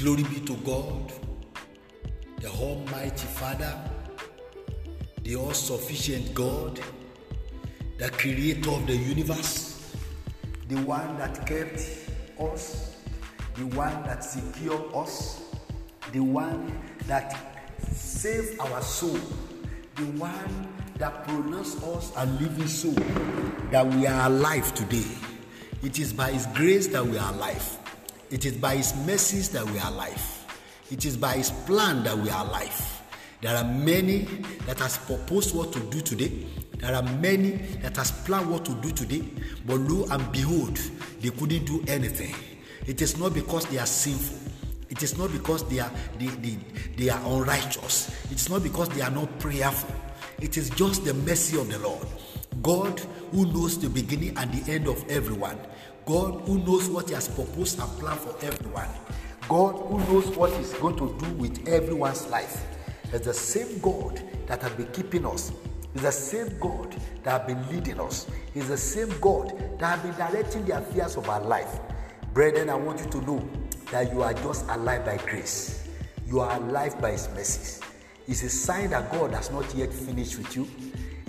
Glory be to God, the Almighty Father, the all sufficient God, the creator of the universe, the one that kept us, the one that secured us, the one that saved our soul, the one that pronounced us a living soul, that we are alive today. It is by His grace that we are alive. It is by His mercies that we are alive. It is by His plan that we are alive. There are many that has proposed what to do today. There are many that has planned what to do today, but lo and behold, they couldn't do anything. It is not because they are sinful. It is not because they are they, they, they are unrighteous. It's not because they are not prayerful. It is just the mercy of the Lord. God who knows the beginning and the end of everyone. God who knows what He has proposed and planned for everyone. God who knows what He's going to do with everyone's life. It's the same God that has been keeping us. It's the same God that has been leading us. It's the same God that has been directing the affairs of our life. Brethren, I want you to know that you are just alive by grace. You are alive by His mercies. It's a sign that God has not yet finished with you.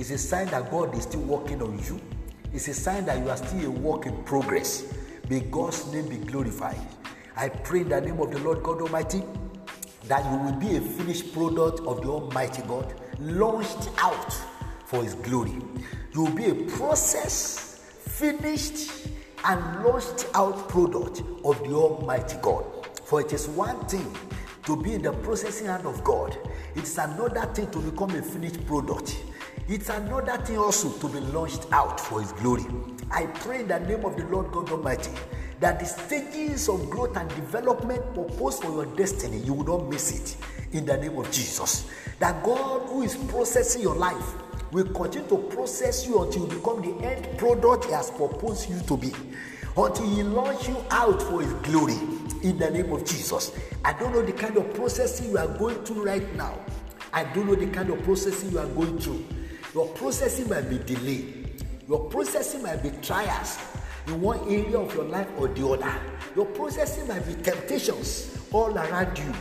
It's a sign that God is still working on you. It's a sign that you are still a work in progress. May God's name be glorified. I pray in the name of the Lord God Almighty that you will be a finished product of the Almighty God, launched out for His glory. You will be a process, finished, and launched out product of the Almighty God. For it is one thing to be in the processing hand of God, it's another thing to become a finished product. It's another thing also to be launched out for His glory. I pray in the name of the Lord God Almighty that the stages of growth and development proposed for your destiny, you will not miss it in the name of Jesus. That God who is processing your life will continue to process you until you become the end product He has proposed you to be. Until He launch you out for His glory in the name of Jesus. I don't know the kind of processing you are going through right now. I don't know the kind of processing you are going through. Your processing might be delayed. Your processing might be trials in one area of your life or the other. Your processing might be temptations all around you,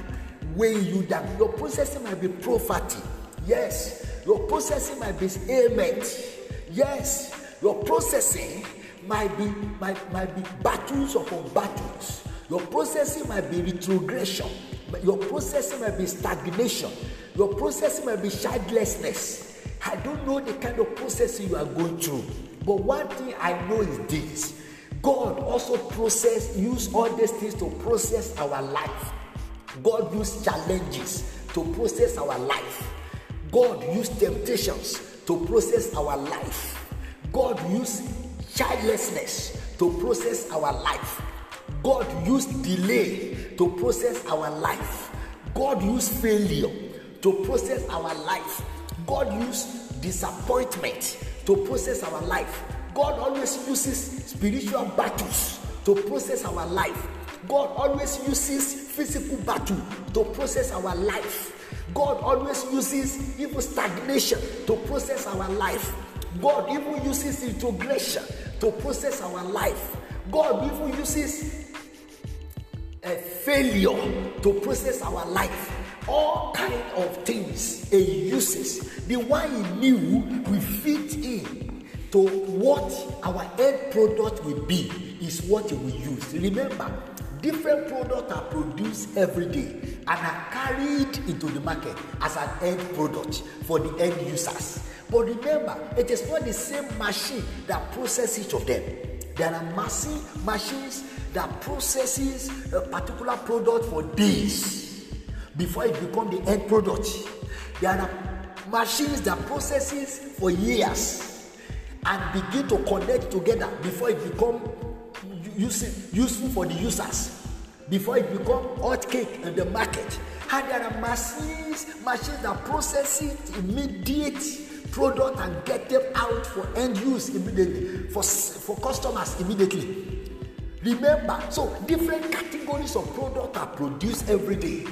weighing you down. Your processing might be poverty. Yes. Your processing might be ailment. Yes. Your processing might be might, might be battles upon battles. Your processing might be retrogression. Your processing might be stagnation. Your processing might be childlessness. I don't know the kind of process you are going through. But one thing I know is this God also process, use all these things to process our life. God use challenges to process our life. God use temptations to process our life. God use childlessness to process our life. God use delay to process our life. God use failure to process our life. God use disappointment to process our life. God always uses spiritual battles to process our life. God always uses physical battle to process our life. God always uses even stagnation to process our life. God even uses retrogression to process our life. God even uses a failure to process our life. All kind of things he uses. The one he knew will fit in to what our end product will be is what will use. Remember different products are produced every day and are carried into the market as an end product for the end users. But remember it is not the same machine that process each of them. There are machine machines that processes a particular product for days before it become the end product. There are machines that processes for years and begin to connect together before it become using useful for the users before it become hot cake in the market. And there are machines machines that process it immediate product and get them out for end use immediately for for customers immediately remember so different categories of product are produced every day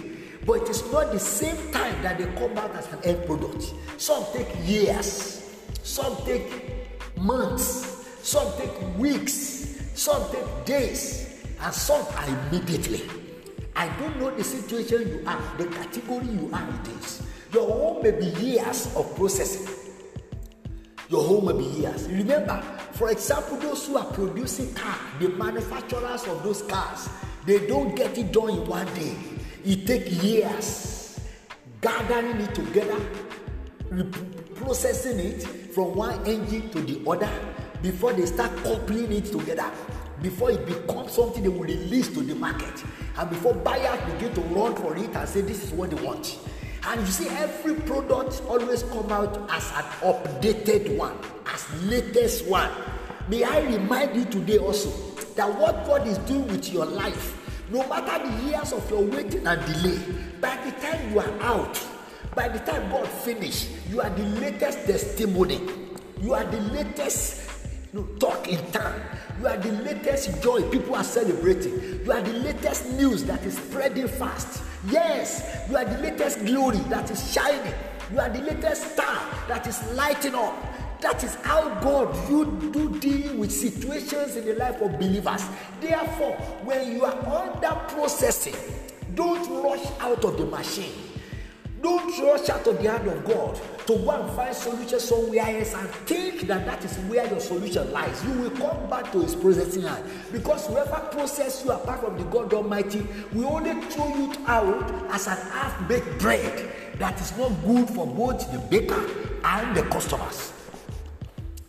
but it is not the same time that they come out as an end product some take years some take months some take weeks some take days and some are immediately I don't know the situation you are, the category you are in it is. Your home may be years of processing. Your home may be years. Remember, for example, those who are producing cars, the manufacturers of those cars, they don't get it done in one day. It takes years gathering it together, processing it from one engine to the other before they start coupling it together before it becomes something they will release to the market and before buyers begin to run for it and say this is what they want and you see every product always come out as an updated one as latest one. May i remind you today also that what god is doing with your life no matter the years of your waiting and delay by the time you are out by the time god finish you are the latest testimony. You are the latest know, talk in tongue you are the latest joy people are celebrating. You are the latest news that is spreading fast. Yes, you are the latest glory that is shining. You are the latest star that is lighting up. That is how God you do deal with situations in the life of believers. Therefore, when you are under processing, don't rush out of the machine. Don't rush out of the hand of God to go and find solution somewhere else and think that that is where your solution lies. You will come back to His processing hand because whoever process you apart from the God Almighty will only throw you out as an half-baked bread that is not good for both the baker and the customers.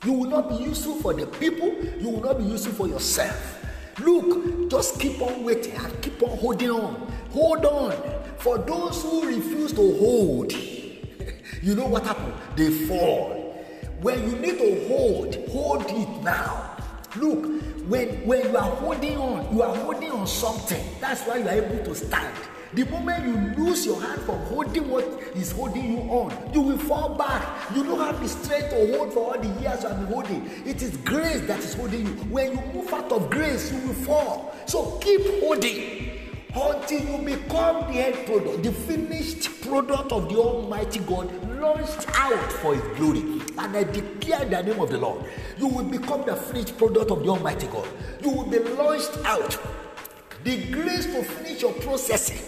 You will not be useful for the people. You will not be useful for yourself. Look, just keep on waiting and keep on holding on. Hold on. For those who refuse to hold, you know what happened? They fall. When you need to hold, hold it now. Look, when, when you are holding on, you are holding on something. That's why you are able to stand. The moment you lose your hand from holding what is holding you on, you will fall back. You don't have the strength to hold for all the years you have been holding. It is grace that is holding you. When you move out of grace, you will fall. So keep holding until you become the end product, the finished product of the Almighty God, launched out for His glory. And I declare the name of the Lord, you will become the finished product of the Almighty God. You will be launched out. The grace to finish your processing.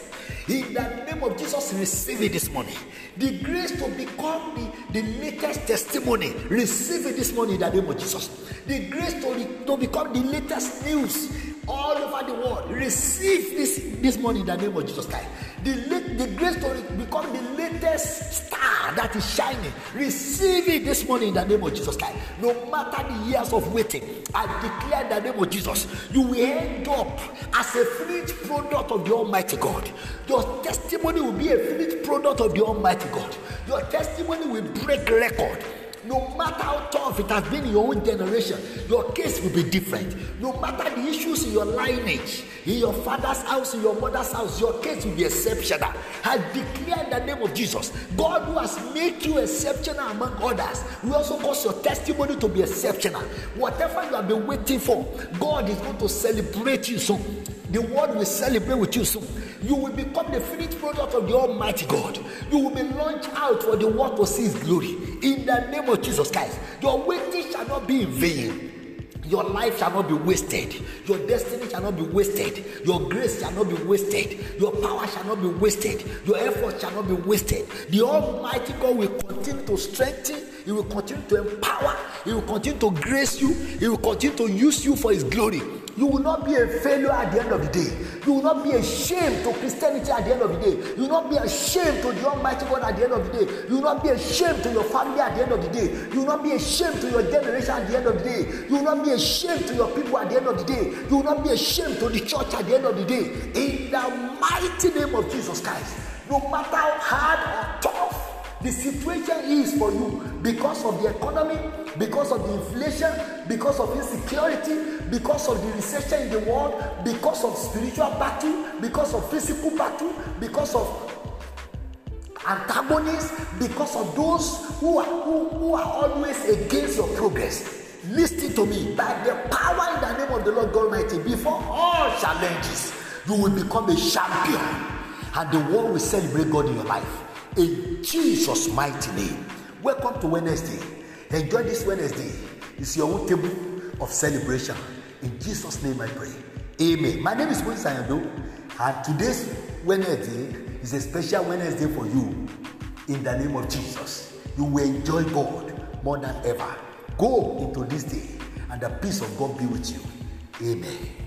In the name of Jesus, receive it this morning. The grace to become the, the latest testimony, receive it this morning in the name of Jesus. The grace to, to become the latest news all over the world receive this this morning in the name of Jesus Christ. The, the grace to become the latest star that is shining. Receive it this morning in the name of Jesus Christ. No matter the years of waiting, I declare in the name of Jesus, you will end up as a finished product of the Almighty God. Your testimony will be a finished product of the Almighty God. Your testimony will break record no matter how tough it has been in your own generation, your case will be different. No matter the issues in your lineage, in your father's house, in your mother's house, your case will be exceptional. I declare in the name of Jesus, God who has made you exceptional among others, will also cause your testimony to be exceptional. Whatever you have been waiting for, God is going to celebrate you soon. The world will celebrate with you soon. You will become the finished product of the Almighty God. You will be launched out for the world to see His glory. In the name of Jesus Christ, your waiting shall not be in vain. Your life shall not be wasted. Your destiny shall not be wasted. Your grace shall not be wasted. Your power shall not be wasted. Your effort shall not be wasted. The Almighty God will continue to strengthen. He will continue to empower. He will continue to grace you. He will continue to use you for His glory. You will not be a failure at the end of the day. You will not be ashamed to Christianity at the end of the day. You will not be ashamed to the Almighty God at the end of the day. You will not be ashamed to your family at the end of the day. You will not be ashamed to your generation at the end of the day. You will not be ashamed to your people at the end of the day. You will not be ashamed to the church at the end of the day. In the mighty name of Jesus Christ, no matter how hard the situation is for you because of the economy, because of the inflation, because of insecurity, because of the recession in the world, because of spiritual battle, because of physical battle, because of antagonists, because of those who are, who, who are always against your progress. Listen to me. By the power in the name of the Lord God Almighty, before all challenges, you will become a champion, and the world will celebrate God in your life in Jesus' mighty name. Welcome to Wednesday. Enjoy this Wednesday. It's your own table of celebration. In Jesus' name I pray. Amen. My name is Queen Sayando. And today's Wednesday is a special Wednesday for you. In the name of Jesus, you will enjoy God more than ever. Go into this day, and the peace of God be with you. Amen.